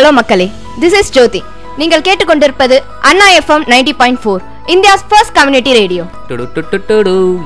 Hello மக்களே this is Jyothi. நீங்கள் கேட்டுக்கொண்டிருப்பது Anna FM ninety point four India's first community radio.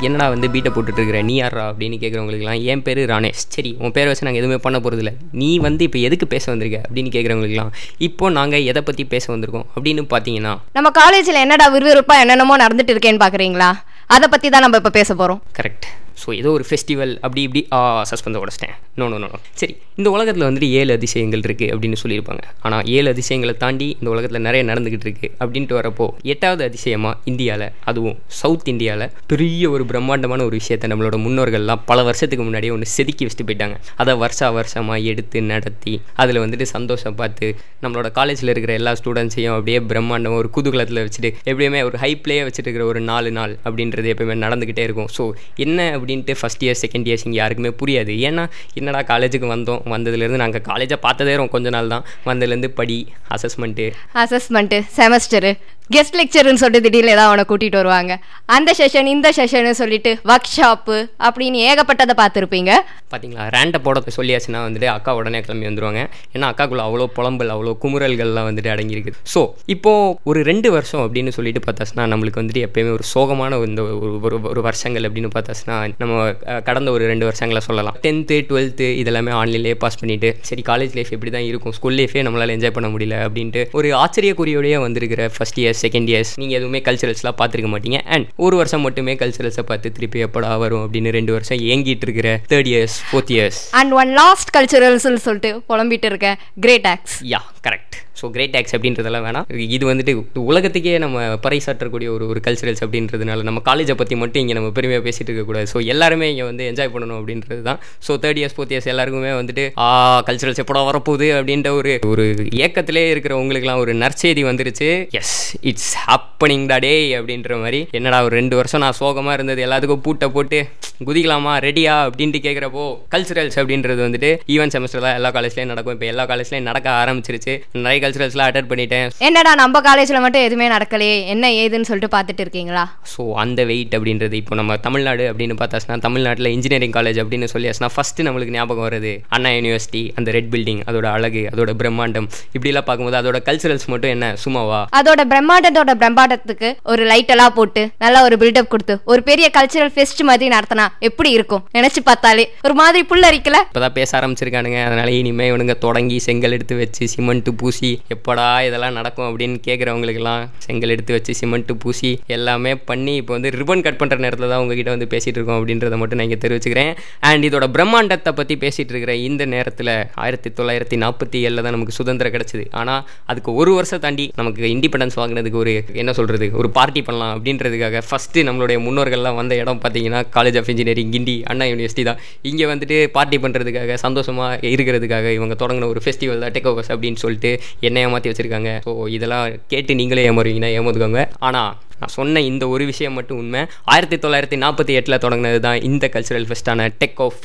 என்னடா வந்து பீட்டை போட்டுட்டு இருக்கிற நீ யாரா அப்படின்னு கேட்குறவங்களுக்குலாம் என் பேர் ராணேஷ். சரி உன் பேரை வச்சு நாங்கள் எதுவுமே பண்ண போகிறதில்ல நீ வந்து இப்போ எதுக்கு பேச வந்திருக்க அப்படின்னு கேட்குறவங்களுக்குலாம் இப்போ நாங்கள் எதை பற்றி பேச வந்திருக்கோம் அப்படின்னு பார்த்தீங்கன்னா நம்ம காலேஜில் என்னடா விறுவிறுப்பா என்னென்னமோ நடந்துட்டு இருக்கேன்னு பார்க்குறீங்களா அதை பற்றி தான் நம்ம இப்போ பேச போகிறோம் கரெக்ட் ஸோ ஏதோ ஒரு ஃபெஸ்டிவல் அப்படி இப்படி ஆ சஸ்பென்ஸை உடச்சிட்டேன். நோ நோ நோ சரி இந்த உலகத்தில் வந்துட்டு ஏழு அதிசயங்கள் இருக்குது அப்படின்னு சொல்லியிருப்பாங்க. ஆனால் ஏழு அதிசயங்களை தாண்டி இந்த உலகத்தில் நிறைய நடந்துக்கிட்டு இருக்குது அப்படின்ட்டு வரப்போ எட்டாவது அதிசயமாக இந்தியாவில் அதுவும் சவுத் இந்தியாவில் பெரிய ஒரு பிரம்மாண்டமான ஒரு விஷயத்தை நம்மளோட முன்னோர்கள்லாம் பல வருஷத்துக்கு முன்னாடியே ஒன்று செதுக்கி வச்சுட்டு போயிட்டாங்க. அதை வருஷா வருஷமாக எடுத்து நடத்தி அதில் வந்துட்டு சந்தோஷம் பார்த்து நம்மளோட காலேஜில் இருக்கிற எல்லா ஸ்டூடெண்ட்ஸையும் அப்படியே பிரம்மாண்டமாக ஒரு குதூகலத்தில் வச்சுட்டு எப்படியுமே ஒரு ஹைப்லேயே வச்சுட்டு இருக்கிற ஒரு நாலு நாள் அப்படின்றது எப்பயுமே நடந்துக்கிட்டே இருக்கும். ஸோ என்ன அப்படின்ட்டு ஃபஸ்ட் இயர் செகண்ட் இயர்ஸ் இங்கே யாருக்குமே புரியாது. ஏன்னா என்னடா காலேஜுக்கு வந்தோம் வந்ததுலேருந்து நாங்கள் காலேஜை பார்த்ததே கொஞ்ச நாள் தான் வந்ததுலேருந்து படி அசஸ்மெண்ட்டு அசஸ்மெண்ட்டு செமஸ்டரு கெஸ்ட் லெக்சர்னு சொல்லிட்டு திடீர்னு ஏதாவது அவனை கூட்டிகிட்டு வருவாங்க. அந்த செஷன் இந்த செஷன் சொல்லிட்டு ஒர்க் ஷாப்பு அப்படின்னு ஏகப்பட்டதை பார்த்துருப்பீங்க. பார்த்தீங்களா ரேண்டை போட சொல்லியாச்சுன்னா வந்துட்டு அக்கா உடனே கிளம்பி வந்துருவாங்க. ஏன்னா அக்காக்குள்ள அவ்வளோ புலம்பல் அவ்வளோ குமுறல்கள்லாம் வந்துட்டு அடங்கியிருக்கு. ஸோ இப்போது ஒரு ரெண்டு வருஷம் அப்படின்னு சொல்லிட்டு பார்த்தாச்சுன்னா நம்மளுக்கு வந்துட்டு எப்பயுமே ஒரு சோகமான இந்த ஒரு ஒரு ஒரு வருஷங்கள் அப்படின்னு பார்த்தாச்சுன்னா நம்ம கடந்த ஒரு ரெண்டு வருஷங்களை சொல்லலாம். டென்த்து டுவெல்த்து இதெல்லாமே ஆன்லைன்லேயே பாஸ் பண்ணிட்டு சரி காலேஜ் லைஃப் இப்படி தான் இருக்கும். ஸ்கூல் லைஃபே நம்மளால் என்ஜாய் பண்ண முடியல அப்படின்ட்டு ஒரு ஆச்சரியக்குறியோடய வந்திருக்கிற ஃபஸ்ட் இயர்ஸ் செகண்ட் இயர்ஸ் நீங்கள் எதுவுமே கல்ச்சரல்ஸ்லாம் பார்த்துருக்க மாட்டீங்க. அண்ட் ஒரு வருஷம் மட்டுமே கல்ச்சரல்ஸை பார்த்து திருப்பி எப்படா வரும் அப்படின்னு ரெண்டு வருஷம் ஏங்கிட்டு இருக்கிற third years fourth years and one last கல்ச்சுரல்ஸ்னு சொல்லிட்டு புலம்பிட்டு இருக்க great aux yeah correct so great aux அப்படின்றதெல்லாம் வேணாம். இது வந்துட்டு உலகத்துக்கே நம்ம பறைசாற்றக்கூடிய ஒரு ஒரு கல்ச்சரல்ஸ் அப்படின்றதுனால நம்ம காலேஜை பற்றி மட்டும் இங்கே நம்ம பெருமையாக பேசிட்டு இருக்கக்கூடாது ஸோ எல்லாருமே இங்கே வந்து என்ஜாய் பண்ணணும் அப்படின்றது தான் so third years fourth years எல்லாருக்குமே வந்துட்டு ஆ கல்ச்சரல்ஸ் எப்படா வரப்போகுது? அப்படின்ற ஒரு ஒரு ஏக்கத்திலே இருக்கிற உங்களுக்குலாம் ஒரு நற்செய்தி வந்துருச்சு. எஸ் இட்ஸ் ஹாப்பனிங் டா அப்படின்ற மாதிரி. என்னடா ஒரு ரெண்டு வருஷம் நான் சோகமாக இருந்தது எல்லாத்துக்கும் பூட்டை போட்டு குதிக்கலாமா? ரெடியா அப்படின்ட்டு கேட்குறப்போ கல்ச்சுரல்ஸ் அப்படின்றது வந்துட்டு ஈவென்ட் செமஸ்டரில் எல்லா காலேஜ்லேயும் நடக்கும். இப்போ எல்லா காலேஜ்லேயும் நடக்க ஆரம்பிச்சிருச்சு. நிறைய கல்ச்சுரல்ஸ்லாம் அட்டன் பண்ணிட்டேன். என்னடா நம்ம காலேஜில் மட்டும் எதுவுமே நடக்கலையே? என்ன ஏதுன்னு சொல்லிட்டு பார்த்துட்டு இருக்கீங்களா? ஸோ அந்த வெயிட் அப்படின்றது இப்போ நம்ம தமிழ்நாடு அப்படின்னு பார்த்தாச்சுன்னா தமிழ்நாட்டில் இன்ஜினியரிங் காலேஜ் அப்படின்னு சொல்லியாச்சுன்னா ஃபஸ்ட்டு நம்மளுக்கு ஞாபகம் வருது. அண்ணா யூனிவர்சிட்டி அந்த ரெட் பில்டிங் அதோட அழகு அதோட பிரம்மாண்டம். இப்படிலாம் பார்க்கும்போது அதோட கல்ச்சுரல்ஸ் மட்டும் என்ன? சும்மாவா? அதோட பிரம்மாண்டத்தோட பிரம்மாண்டத்துக்கு ஒரு லைட் எல்லாம் போட்டு நல்லா ஒரு பில்டப் கொடுத்து ஒரு பெரிய கல்ச்சுரல் ஃபெஸ்ட் மாதிரி நடத்தினா எப்படி இருக்கும்? நினைச்சு பார்த்தாலே. ஒரு மாதிரி புல்லரிக்கல இப்போதான் பேச ஆரம்பிச்சிருக்கானுங்க. அதனால இனிமேல் இவனுங்க தொடங்கி செங்கல் எடுத்து வச்சு சிமெண்ட்டு பூசி எப்படா இதெல்லாம் நடக்கும் அப்படின்னு கேட்குறவங்களுக்குலாம் செங்கல் எடுத்து வச்சு சிமெண்ட்டு பூசி எல்லாமே பண்ணி இப்போ வந்து ரிப்பன் கட் பண்ணுற நேரத்தில் தான் உங்ககிட்ட வந்து பேசிகிட்டு இருக்கோம் அப்படின்றத மட்டும் நான் இங்கே தெரிவிச்சுக்கிறேன். அண்ட் இதோட பிரம்மாண்டத்தை பற்றி பேசிகிட்டு இருக்கிற இந்த நேரத்தில் ஆயிரத்தி தொள்ளாயிரத்தி நாற்பத்தி ஏழில் தான் நமக்கு சுதந்திரம் கிடச்சிது. ஆனால் அதுக்கு ஒரு வருஷம் தாண்டி நமக்கு இண்டிபெண்டன்ஸ் வாங்கினது அதுக்கு ஒரு என்ன சொல்கிறது ஒரு பார்ட்டி பண்ணலாம் அப்படின்றதுக்காக ஃபஸ்ட்டு நம்மளுடைய முன்னோர்கள்லாம் வந்த இடம் பார்த்தீங்கன்னா College of Engineering Guindy Anna University தான். இங்கே வந்துட்டு பார்ட்டி பண்ணுறதுக்காக சந்தோஷமாக இருக்கிறதுக்காக இவங்க தொடங்கின ஒரு ஃபெஸ்டிவல் தான் டெக் ஓவர்ஸ் அப்படின்னு சொல்லிட்டு என்ன ஏமாற்றி வச்சுருக்காங்க. ஸோ இதெல்லாம் கேட்டு நீங்களே ஏமாறுவீங்கன்னா ஏமாத்துக்கோங்க ஆனால் நான் சொன்ன இந்த ஒரு விஷயம் மட்டும் உண்மை. ஆயிரத்தி தொள்ளாயிரத்தி நாற்பத்தி எட்டில் தொடங்கினது தான் இந்த கல்ச்சுரல் ஃபெஸ்ட்டான டெக் ஆஃப்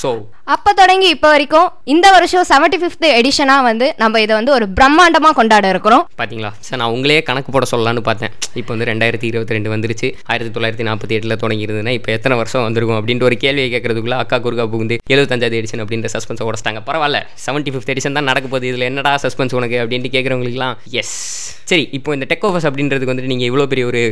ஸோ அப்ப தொடங்கி இப்ப வரைக்கும் இந்த வருஷம் செவன்டி ஃபிஃப்த் எடிஷனா வந்து நம்ம இதை வந்து ஒரு பிரம்மாண்டமா கொண்டாட இருக்கிறோம். பார்த்தீங்களா சார் நான் உங்களே கணக்கு போட சொல்லலாம்னு பார்த்தேன். இப்போ வந்து ரெண்டாயிரத்தி இருபத்தி ரெண்டு வந்துருச்சு. ஆயிரத்தி தொள்ளாயிரத்தி நாற்பத்தி எட்டில் தொடங்கியிருந்ததுன்னா இப்போ எத்தனை வருஷம் வந்திருக்கும் அப்படின்ட்டு ஒரு கேள்வியை கேட்கறதுக்குள்ள அக்கா குறுக்கா புகுந்து எழுபத்தஞ்சாவது எடிஷன் அப்படின்ற சஸ்பென்ஸை உடச்சிட்டாங்க. பரவாயில்ல. செவன்ட்டி ஃபிஃப்த் எடிஷன் தான் நடக்க போகுது. இதில் என்னடா சஸ்பென்ஸ் உனக்கு அப்படின்ட்டு கேட்குறவங்களுக்குலாம் எஸ் சரி இப்போ இந்த டெக் ஆஃபர்ஸ் அப்படின்றதுக்கு வந்துட்டு நீங்கள் இவ்வளோ பெரிய ஒரு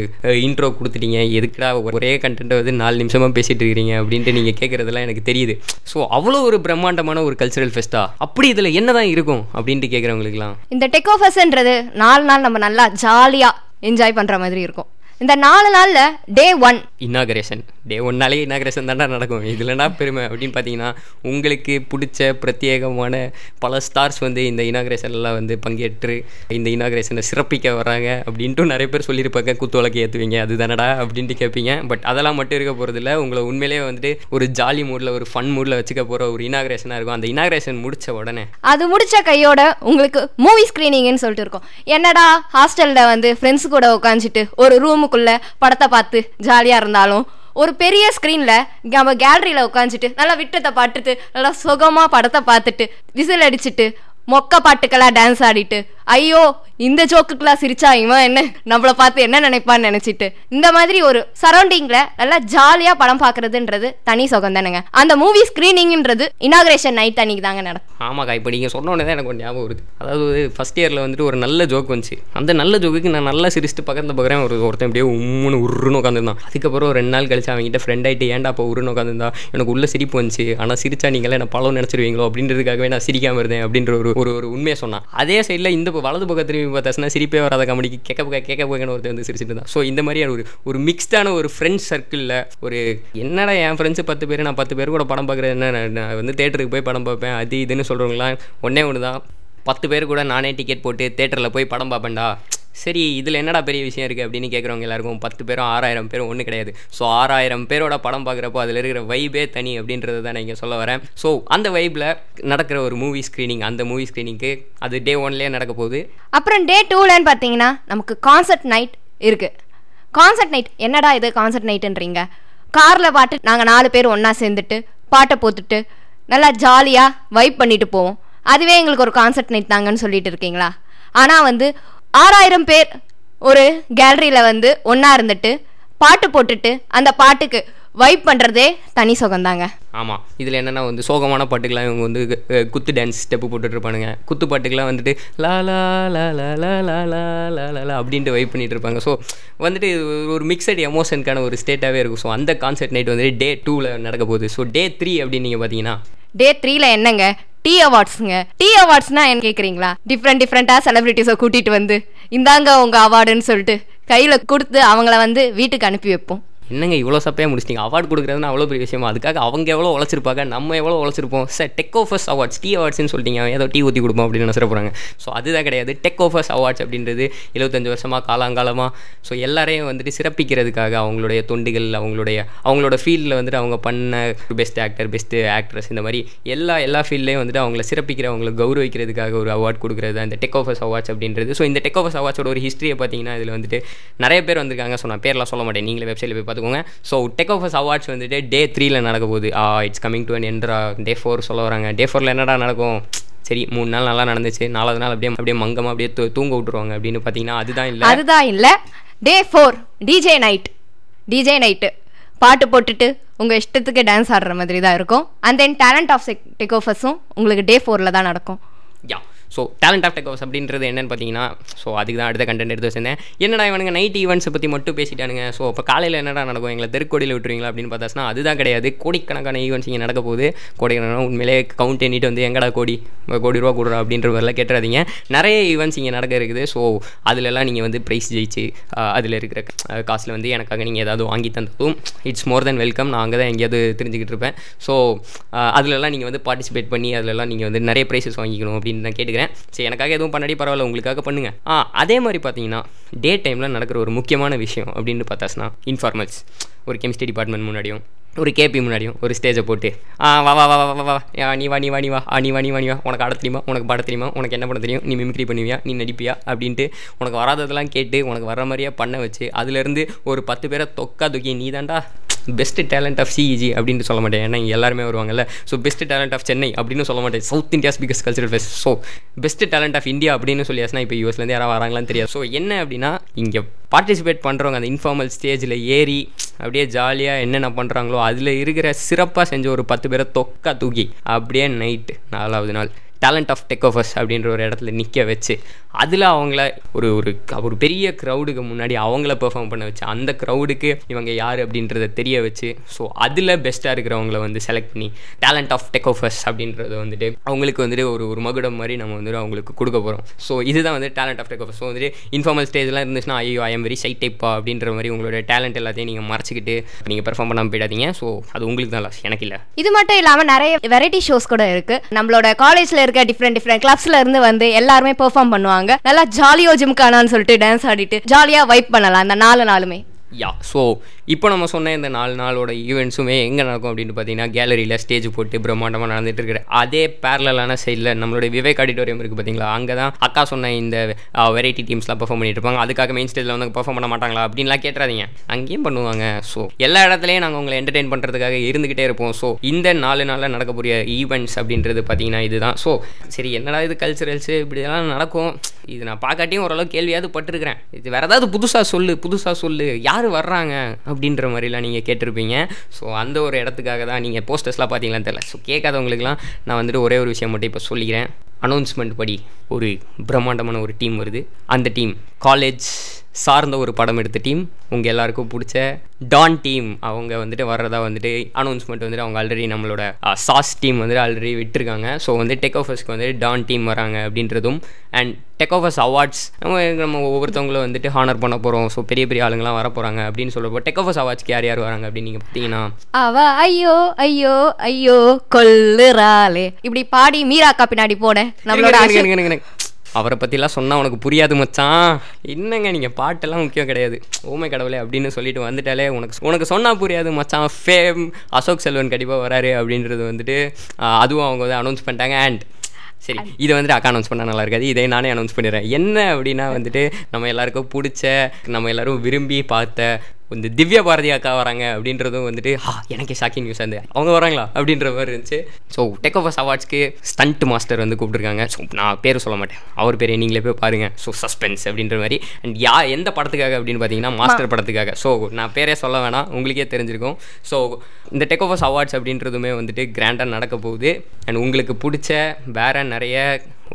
இன்ட்ரோ கொடுத்துட்டீங்க. எதுக்குடா ஒரே கண்டென்ட்டை வந்து நாலு நிமிஷமாக பேசிட்டு இருக்கிறீங்க அப்படின்ட்டு நீங்கள் கேட்குறதெல்லாம் எனக்கு தெரியுது. ஸோ அவ்வளோ ஒரு பிரம்மாண்டமான ஒரு கல்ச்சுரல் ஃபெஸ்ட்டா அப்படி இதில் என்னதான் இருக்கும் அப்படின்ட்டு கேட்குறவங்களுக்குலாம் இந்த டெக்கோஃபஸ்ன்றது நாலு நாள் நம்ம நல்லா ஜாலியா என்ஜாய் பண்ற மாதிரி இருக்கும். இந்த நாலு நாள்ல டே ஒன் இன்னாகரேஷன் டே ஒன்னாலே இனாகிரேஷன் தாண்டா நடக்கும். இதுலனா பெருமை அப்படின்னு பார்த்தீங்கன்னா உங்களுக்கு பிடிச்ச பிரத்யேகமான பல ஸ்டார்ஸ் வந்து இந்த இனாகிரேஷன்லாம் வந்து பங்கேற்று இந்த இனாகிரேஷனை சிறப்பிக்க வராங்க அப்படின்ட்டு நிறைய பேர் சொல்லியிருப்பாங்க. குத்து வழக்கு ஏற்றுவீங்க அதுதானடா அப்படின்ட்டு கேட்பீங்க. பட் அதெல்லாம் மட்டும் இருக்க போகிறதில்ல உங்களை உண்மையிலேயே வந்துட்டு ஒரு ஜாலி மூடில் ஒரு ஃபன் மூடில் வச்சுக்க போகிற ஒரு இனாகிரேஷனாக இருக்கும். அந்த இனாகரேஷன் முடிச்ச உடனே. அது முடிச்ச கையோட உங்களுக்கு மூவி ஸ்க்ரீனிங்னு சொல்லிட்டு இருக்கோம். என்னடா ஹாஸ்டலில் வந்து ஃப்ரெண்ட்ஸ் கூட உட்காந்துட்டு ஒரு ரூமுக்குள்ளே படத்தை பார்த்து ஜாலியாக இருந்தாலும் ஒரு பெரிய ஸ்க்ரீனில் நம்ம கேலரியில் உட்காந்துட்டு நல்லா விட்டத்தை பாட்டுட்டு நல்லா சுகமாக படத்தை பார்த்துட்டு விசில் அடிச்சுட்டு மொக்க பாட்டுக்கெல்லாம் டான்ஸ் ஆடிட்டு ஐயோ இந்த ஜோக்குக்கெல்லாம் சிரிச்சா இவன் என்ன? நம்மள பார்த்து என்ன நினைப்பான்னு நினைச்சிட்டு. இந்த மாதிரி ஒரு சரௌண்டிங்ல நல்லா ஜாலியா படம் பாக்குறதுன்றது தனி சுகம் தானுங்க. அந்த மூவி ஸ்கிரீனிங்ன்றது இனாகிரேஷன் நைட் அன்னைக்கு தாங்க நடக்கும். ஆமாக்கா இப்போ நீங்கள் சொன்ன உடனே தான் எனக்கு ஞாபகம் வருது. அதாவது ஃபர்ஸ்ட் இயரில் வந்துட்டு ஒரு நல்ல ஜோக் வந்துச்சு. அந்த நல்ல ஜோக்குக்கு நான் நல்லா சிரிச்சுட்டு பக்கத்து பக்கிறேன் ஒரு ஒருத்தன் அப்படியே உம்முன்னு உருன்னு உட்காந்துருந்தான் அதுக்கப்புறம் ரெண்டு நாள் கழிச்சு அவங்ககிட்ட ஃப்ரெண்ட் ஆகிட்டு ஏன்டா அப்போ உருன்னு உட்காந்துருந்தா எனக்கு உள்ள சிரிப்பு வந்துச்சு. ஆனால் சிரிச்சா நீங்களே என்ன பழம் நினச்சிருவீங்களோ? அப்படின்றதுக்காகவே நான் சிரிக்காமல் இருந்தேன் அப்படின்ற ஒரு ஒரு ஒரு உண்மையை சொன்னான். அதே சைடில் இந்த வலது பக்கத்துலேயும் பார்த்தாச்சுன்னா சிரிப்பே வராத காமெடிக்கு கேட்க போக கேட்க பக்கன்னு ஒருத்தர் வந்து சிரிச்சுட்டு தான் ஸோ இந்த மாதிரியான ஒரு ஒரு மிக்ஸ்டான ஒரு ஃப்ரெண்ட்ஸ் சர்க்கிளில் ஒரு என்னடா என் ஃப்ரெண்ட்ஸு பத்து பேர் நான் பத்து பேர் கூட படம் பார்க்குறது என்ன நான் நான் வந்து தேட்டருக்கு போய் படம் பார்ப்பேன் அது இதுன்னு சொல்கிறவங்களாம் ஒன்றே ஒன்று தான் பத்து பேர் கூட நானே டிக்கெட் போட்டு தேட்டரில் போய் படம் பார்ப்பேன்டா. சரி இதில் என்னடா பெரிய விஷயம் இருக்குது அப்படின்னு கேட்குறவங்க எல்லாருக்கும் பத்து பேரும் ஆறாயிரம் பேரும் ஒன்றும் கிடையாது. ஸோ ஆறாயிரம் பேரோட படம் பார்க்குறப்போ அதில் இருக்கிற வைபே தனி அப்படின்றது தான் நான் இங்கே சொல்ல வரேன். ஸோ அந்த வைப்பில் நடக்கிற ஒரு மூவி ஸ்க்ரீனிங் அந்த மூவி ஸ்க்ரீனிங்க்கு அது டே ஒன்லேயே நடக்க போகுது. அப்புறம் டே டூலன்னு பார்த்தீங்கன்னா நமக்கு கான்சர்ட் நைட் இருக்குது கான்சர்ட் நைட் என்னடா இது கான்சர்ட் நைட்டுன்றீங்க காரில் பாட்டு நாங்கள் நாலு பேர் ஒன்றா சேர்ந்துட்டு பாட்டை போட்டுட்டு நல்லா ஜாலியாக வைப் பண்ணிட்டு போவோம். அதுவே எங்களுக்கு ஒரு கான்சர்ட் நைட் தாங்கன்னு சொல்லிட்டு இருக்கீங்களா? ஆனால் வந்து ஆறாயிரம் பேர் ஒரு கேலரியில் வந்து ஒன்றா இருந்துட்டு பாட்டு போட்டுட்டு அந்த பாட்டுக்கு வைப் பண்ணுறதே தனி சுகம்தாங்க. ஆமாம் இதில் என்னென்னா வந்து சோகமான பாட்டுக்கெலாம் இவங்க வந்து குத்து டான்ஸ் ஸ்டெப்பு போட்டுட்டு இருப்பானுங்க குத்து பாட்டுக்கெலாம் வந்துட்டு லா லா லா லா லா லா லா லா லா லா அப்படின்ட்டு வைப் பண்ணிட்டு இருப்பாங்க ஸோ வந்துட்டு ஒரு- ஒரு மிக்சட் எமோஷனுக்கான ஒரு ஸ்டேட்டாகவே இருக்கும். ஸோ அந்த கான்சர்ட் நைட் வந்துட்டு டே டூவில் நடக்க போகுது. ஸோ டே த்ரீ அப்படின்னு நீங்கள் பார்த்தீங்கன்னா டே த்ரீல என்னங்க? டீ அவார்ட்ஸுங்க டீ அவார்ட்ஸ்னா என்ன கேட்குறீங்களா டிஃப்ரெண்ட் டிஃப்ரெண்ட்டாக செலிபிரிட்டிஸை கூட்டிகிட்டு வந்து இந்தாங்க உங்கள் அவார்டுன்னு சொல்லிட்டு கையில் கொடுத்து அவங்கள வந்து வீட்டுக்கு அனுப்பி வைப்போம். என்னங்க இவ்வளோ சப்பையாக முடிச்சிட்டிங்க? அவார்ட் கொடுக்குறதுனா அவ்வளோ பெரிய விஷயமா? அதுக்காக அவங்க எவ்வளோ உழைச்சிருப்பாங்க? நம்ம எவ்வளோ உழைச்சிருப்போம்? Sir tech offers awards tea அவார்ட்ஸ்னு சொல்லிட்டீங்க. ஏதோ டீ ஊற்றி கொடுப்போம் அப்படின்னு நினச்சிட போகிறாங்க ஸோ அதுதான் கிடையாது. டெக் ஆஃபர்ஸ் அவார்ட்ஸ் அப்படின்றது எழுபத்தஞ்சு வருஷமாக காலாங்காலமாக ஸோ எல்லாரையும் வந்துட்டு சிறப்பிக்கிறதுக்காக அவங்களுடைய தொண்டுகள் அவங்களுடைய அவங்களோட ஃபீல்டில் வந்துட்டு அவங்க பண்ண பெஸ்ட் ஆக்டர் பெஸ்ட்டு ஆக்ட்ரஸ் இந்த மாதிரி எல்லா எல்லா ஃபீல்ட்லேயும் வந்துட்டு அவங்கள சிறப்பிக்கிற அவங்கள கௌரவிக்கிறதுக்காக ஒரு அவார்ட் கொடுக்குறது தான் இந்த டெக் ஆஃபர்ஸ் அவார்ட்ஸ் அப்படின்றது. ஸோ இந்த டெக் ஆஃபர்ஸ் அவார்ட்ஸோட ஒரு ஹிஸ்ட்ரியை பார்த்தீங்கன்னா இதில் வந்துட்டு நிறைய பேர் வந்திருக்காங்க. ஸோ நான் பேர்லாம் சொல்ல மாட்டேன். நீங்களே வெப்சைட்டில் போய் பார்த்துக்கோங்க. ஸோ டெக் ஆஃபர்ஸ் அவார்ட்ஸ் வந்துட்டு டே த்ரீல நடக்க போகுது. இட்ஸ் கமிங் டு அன் என்ட்ரா டே. ஃபோர் சொல்ல வராங்க. டே ஃபோரில் என்னடா நடக்கும்? சரி மூணு நாள் நல்லா நடந்துச்சு. நாலாவது நாள் அப்படியே அப்படியே மங்கமாக அப்படியே தூங்க விட்டுருவாங்க அப்படின்னு பார்த்தீங்கன்னா அதுதான் இல்லை. அதுதான் இல்ல. Day four DJ night DJ night பாட்டு போட்டுட்டு உங்க இஷ்டத்துக்கு டான்ஸ் ஆடுற மாதிரி தான் இருக்கும் அண்ட் தென் டேலண்ட் ஆஃப் டெக் ஆஃபர்ஸும் உங்களுக்கு டே ஃபோரில் தான் நடக்கும். Yeah so talent of techs அப்படின்றது என்னென்னு பார்த்தீங்கன்னா ஸோ அதுக்கு தான் அடுத்த கண்டென்ட் எடுத்து வச்சிருந்தேன். என்னடா இவனுங்க நைட் ஈவெண்ட்ஸை பற்றி மட்டும் பேசிட்டானுங்க. ஸோ அப்போ காலையில் என்னடா நடக்கும்? எங்களை தெருக்கோடியில் விட்டுருவீங்களா அப்படின்னு பார்த்தாச்சுன்னா அதுதான் கிடையாது. கோடிக்கணக்கான ஈவெண்ட்ஸ் இங்கே நடக்க போகுது. கோடிக்கணக்கான உண்மையிலே கவுண்ட் எண்ணிட்டு வந்து எங்கடா கோடி? கோடி ரூபா கொடுறா அப்படின்ற மாதிரிலாம் கேட்டுறாதீங்க. நிறைய ஈவெண்ட்ஸ் இங்கே நடக்க இருக்குது. ஸோ அதுலலாம் நீங்கள் வந்து ப்ரைஸ் ஜெயிச்சு அதில் இருக்கிற காசில் வந்து எனக்காக நீங்கள் ஏதாவது வாங்கி தந்ததும் இட்ஸ் மோர் தென் வெல்கம் நான் அங்கே தான் எங்கேயாவது தெரிஞ்சுக்கிட்டு இருப்பேன். ஸோ அதிலெல்லாம் நீங்கள் வந்து பார்ட்டிசிபேட் பண்ணி அதிலெல்லாம் நீங்கள் வந்து நிறைய ப்ரைஸஸ் வாங்கிக்கணும் அப்படின்னு நான் கேட்டுக்கிறேன். சரி எனக்காக எதுவும் பண்ணாடி பரவாயில்ல உங்களுக்காக பண்ணுங்க. ஆ அதே மாதிரி பார்த்தீங்கன்னா டே டைமில் நடக்கிற ஒரு முக்கியமான விஷயம் அப்படின்னு பார்த்தாச்சுன்னா இன்ஃபார்மல்ஸ் ஒரு கெமிஸ்ட்ரி டிபார்ட்மெண்ட் முன்னாடியும் ஒரு கேபி முன்னாடியும் ஒரு ஸ்டேஜை போட்டு ஆ வா வா வா வா வா வா நீ வா நீ வா நீ வா ஆ நீ வா நீ வா நீ வா உனக்கு ஆட தெரியுமா? உனக்கு பாட தெரியுமா? உனக்கு என்ன பண்ண தெரியும்? நீ மிமிக்ரி பண்ணுவியா? நீ நடிப்பியா? அப்படின்ட்டு உனக்கு வராததெல்லாம் கேட்டு உனக்கு வர மாதிரியே பண்ண வச்சு அதுலேருந்து ஒரு பத்து பேரை தொக்கா தொக்கி நீ தாண்டா பெஸ்ட் டேலண்ட் ஆஃப் சிஇஜி அப்படின்னு சொல்ல மாட்டேன். ஏன்னா இங்கே எல்லாருமே வருவாங்கல்ல. So best talent of Chennai அப்படின்னு சொல்ல மாட்டேன். South India's biggest cultural fest so best talent of India அப்படின்னு சொல்லியாச்சுன்னா இப்போ யூஎஸ்லேருந்து யாராவது வராங்களான்னு தெரியாது. ஸோ என்ன அப்படின்னா இங்கே பார்ட்டிசிபேட் பண்ணுறவங்க அந்த இன்ஃபார்மல் ஸ்டேஜில் ஏறி அப்படியே ஜாலியாக என்னென்ன பண்ணுறாங்களோ அதில் இருக்கிற சிறப்பாக செஞ்ச ஒரு பத்து பேரை தொக்கா தூக்கி அப்படியே நைட்டு நாலாவது நாள். டேலண்ட் ஆஃப் டெக் அப்படின்ற ஒரு இடத்துல நிற்க வச்சு அதில் அவங்கள ஒரு ஒரு ஒரு பெரிய க்ரௌடுக்கு முன்னாடி அவங்கள பெர்ஃபார்ம் பண்ண வச்சு அந்த க்ரௌடுக்கு இவங்க யார் அப்படின்றத தெரிய வச்சு ஸோ அதில் பெஸ்ட்டாக இருக்கிறவங்கள வந்து செலக்ட் பண்ணி டேலண்ட் ஆஃப் டெக் அப்படின்றது வந்துட்டு அவங்களுக்கு வந்துட்டு ஒரு ஒரு மகுடம் மாதிரி நம்ம வந்துட்டு அவங்களுக்கு கொடுக்க போகிறோம் ஸோ இதுதான் வந்து டேலண்ட் ஆஃப் டெக் ஸோ வந்துட்டு இன்ஃபார்மல் ஸ்டேஜ்லாம் இருந்துச்சுன்னா ஐயோ ஐ எம் வெரி சை டைப்பா அப்படின்ற மாதிரி உங்களோட டேலண்ட் எல்லாத்தையும் நீங்கள் மறைச்சிக்கிட்டு நீங்கள் பெர்ஃபார்ம் பண்ணாமல் போயிடாதீங்க. ஸோ அது உங்களுக்கு தான் லாஸ் எனக்கு இல்லை. இது மட்டும் இல்லாமல் நிறைய வெரைட்டி ஷோஸ் கூட இருக்குது நம்மளோட காலேஜில் இருக்க டிஃப்ரெண்ட் டிஃப்ரெண்ட் கிளப்ஸ்ல இருந்து வந்து எல்லாருமே பெர்ஃபார்ம் பண்ணுவாங்க. நல்லா ஜாலியோ ஜிம்கானான்னு சொல்லிட்டு டான்ஸ் ஆடிட்டு ஜாலியா வைப் பண்ணலாம் அந்த நாலு நாளுமே. யா ஸோ இப்போ நம்ம சொன்ன இந்த நாலு நாளோட ஈவெண்ட்ஸுமே எங்கே நடக்கும் அப்படின்னு பார்த்தீங்கன்னா கேலரியில் ஸ்டேஜ் போட்டு பிரம்மாண்டமாக நடந்துட்டு இருக்கிற அதே பேரலான சைடில் நம்மளுடைய விவேக் ஆடிட்டோரியம் இருக்குது பார்த்தீங்களா? அங்கே தான் அக்கா சொன்ன இந்த வெரைட்டி டீம்ஸ்லாம் பர்ஃபார்ம் பண்ணிட்டு இருப்பாங்க. அதுக்காக மெயின் ஸ்டேஜில் வந்து பர்ஃபார்ம் பண்ண மாட்டாங்களா? அப்படின்லாம் கேட்டுறாதீங்க. அங்கேயும் பண்ணுவாங்க. ஸோ எல்லா இடத்துலையும் நாங்கள் உங்களை என்டர்டெயின் பண்ணுறதுக்காக இருந்துக்கிட்டே இருப்போம். ஸோ இந்த நாலு நாளில் நடக்கக்கூடிய ஈவெண்ட்ஸ் அப்படின்றது பார்த்தீங்கன்னா இதுதான். ஸோ சரி என்னடா இது கல்ச்சுரல்ஸு இப்படிலாம் நடக்கும். இது நான் பார்க்காட்டியும் ஓரளவு கேள்வியாவது பட்டிருக்கிறேன். இது வேறு ஏதாவது புதுசாக சொல்லு புதுசாக சொல்லு. யார் வர்றாங்க அப்படின்ற மாதிரிலாம் நீங்கள் கேட்டிருப்பீங்க. ஸோ அந்த ஒரு இடத்துக்காக தான் நீங்கள் போஸ்டர்ஸ்லாம் பார்த்தீங்களான்னு தெரியல. ஸோ கேட்காதவங்களுக்குலாம் நான் வந்துட்டு ஒரே ஒரு விஷயம் மட்டும் இப்போ சொல்லிக்கிறேன். அனௌன்ஸ்மெண்ட் படி ஒரு பிரம்மாண்டமான ஒரு டீம் வருது. அந்த டீம் காலேஜ் சார்ந்த ஒரு படம் எடுத்த டீம் உங்கள் எல்லாருக்கும் பிடிச்ச டான் டீம் அவங்க வந்துட்டு வர்றதா வந்துட்டு அனௌன்ஸ்மெண்ட் வந்துட்டு அவங்க ஆல்ரெடி நம்மளோட சாஸ் டீம் வந்துட்டு ஆல்ரெடி விட்டுருக்காங்க. ஸோ வந்து டெக் ஆஃபர்ஸ்க்கு வந்துட்டு டான் டீம் வராங்க அப்படின்றதும் அண்ட் டெக் ஆஃபர்ஸ் அவார்ட்ஸ் நம்ம நம்ம ஒவ்வொருத்தவங்களும் வந்துட்டு ஹானர் பண்ண போகிறோம் ஸோ பெரிய பெரிய ஆளுங்களாம் வர போகிறாங்க அப்படின்னு சொல்கிறப்போ டெக் ஆஃபர்ஸ் அவார்ட்ஸ்க்கு யார் யார் வராங்க அப்படின்னு நீங்கள் பார்த்தீங்கன்னா அவ ஐயோ ஐயோ ஐயோ கொல்லுறாளே. இப்படி பாடி மீராக்கா பின்னாடி போட நம்மளோட அவரை பற்றிலாம் சொன்னால் உனக்கு புரியாது மச்சான். என்னங்க நீங்கள் பாட்டெல்லாம் முக்கியம் கிடையாது. ஓமை கடவுளே அப்படின்னு சொல்லிட்டு வந்துட்டாலே உனக்கு உனக்கு சொன்னால் புரியாது மச்சான். ஃபேம் அசோக் செல்வன் கண்டிப்பாக வராரு அப்படின்றது வந்துட்டு அதுவும் அவங்க வந்து அனௌன்ஸ் பண்ணிட்டாங்க. அண்ட் சரி இதை வந்துட்டு அக்கா அனௌன்ஸ் பண்ணால் நல்லா இருக்காது. இதை நானே அனௌன்ஸ் பண்ணிடுறேன். என்ன அப்படின்னா வந்துட்டு நம்ம எல்லாருக்கும் பிடிச்ச நம்ம எல்லாரும் விரும்பி பார்த்த இந்த திவ்யா பாரதி அக்கா வராங்க அப்படின்றதும் வந்துட்டு ஆ எனக்கே ஷாக்கிங் நியூஸ் அந்த அவங்க வராங்களா? அப்படின்ற மாதிரி இருந்துச்சு. ஸோ டெக் ஆஃபர்ஸ் அவார்ட்ஸ்க்கு ஸ்டண்ட் மாஸ்டர் வந்து கூப்பிட்டுருக்காங்க. ஸோ நான் பேர் சொல்ல மாட்டேன். அவர் பேரை நீங்களே போய் பாருங்கள் ஸோ சஸ்பென்ஸ் அப்படின்ற மாதிரி. அண்ட் யா எந்த படத்துக்காக அப்படின்னு பார்த்தீங்கன்னா மாஸ்டர் படத்துக்காக. ஸோ நான் பேரே சொல்ல வேணாம். உங்களுக்கே தெரிஞ்சிருக்கும். ஸோ இந்த டெக் ஆஃபர்ஸ் அவார்ட்ஸ் அப்படின்றதுமே வந்துட்டு கிராண்டாக நடக்க போகுது. அண்ட் உங்களுக்கு பிடிச்ச வேற நிறைய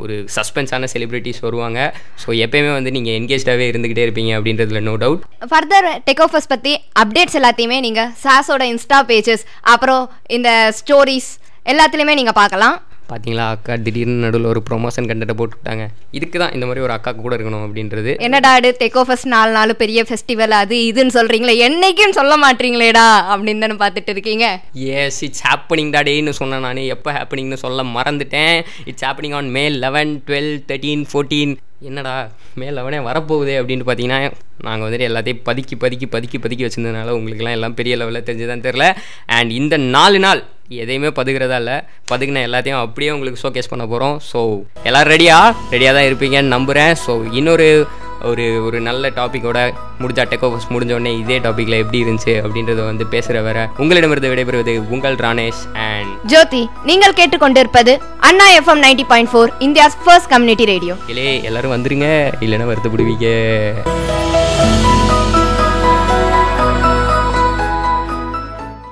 ஒரு சஸ்பென்ஸான செலிபிரிட்டிஸ் வருவாங்க. ஸோ எப்பயுமே வந்து நீங்கள் என்கேஜாகவே இருந்துக்கிட்டே இருப்பீங்க அப்படின்றதுல no doubt further tech offers பற்றி அப்டேட்ஸ் எல்லாத்தையுமே நீங்கள் சாஸோட இன்ஸ்டா பேஜஸ் அப்புறம் இந்த ஸ்டோரிஸ் எல்லாத்துலேயுமே நீங்கள் பார்க்கலாம். பார்த்தீங்களா அக்கா திடீர்னு நடுவில் ஒரு ப்ரொமோஷன் கண்டென்ட்டை போட்டுவிட்டாங்க இதுக்கு தான் இந்த மாதிரி ஒரு அக்கா கூட இருக்கணும் அப்படின்றது. என்னடா இது டெக் ஆஃபர்ஸ் நாலு நாலு பெரிய ஃபெஸ்டிவல் அது இதுன்னு சொல்கிறீங்களே என்னைக்கும் சொல்ல மாட்டீங்களேடா அப்படின்னு தானே பார்த்துட்டு இருக்கீங்க. எஸ் இட்ஸ் ஹேப்பனிங் டேன்னு சொன்னேன் நான். எப்போ ஹேப்பனிங்னு சொல்ல மறந்துட்டேன். It's happening on May eleven twelve thirteen fourteen என்னடா மே அவனே வரப்போகுது அப்படின்னு பார்த்தீங்கன்னா நாங்கள் வந்துட்டு எல்லாத்தையும் பதுக்கி பதுக்கி பதுக்கி பதுக்கி வச்சிருந்ததுனால உங்களுக்குலாம் எல்லாம் பெரிய லெவலில் தெரிஞ்சுதான் தெரில அண்ட் இந்த நாலு நாள் எதையுமே பதுக்கிறதா இல்லை. பதுக்கின எல்லாத்தையும் அப்படியே உங்களுக்கு ஷோகேஸ் பண்ண போகிறோம் ஸோ எல்லோரும் ரெடியாக ரெடியாக தான் இருப்பீங்கன்னு நம்புகிறேன் ஸோ இன்னொரு ஒரு ஒரு நல்ல டாப்பிக்கோட முடிஞ்சா டெக் ஓவர்ஸ் முடிஞ்ச உடனே இதே டாப்பிக்கில் எப்படி இருந்துச்சு அப்படின்றத வந்து பேசுகிற வர உங்களிடமிருந்து விடைபெறுவது உங்கள் ராணேஷ் அண்ட் ஜோதி நீங்கள் கேட்டுக்கொண்டிருப்பது Anna FM ninety point four India's first community radio இலே எல்லாரும் வந்துருங்க. இல்லைன்னா வருத்தப்படுவீங்க.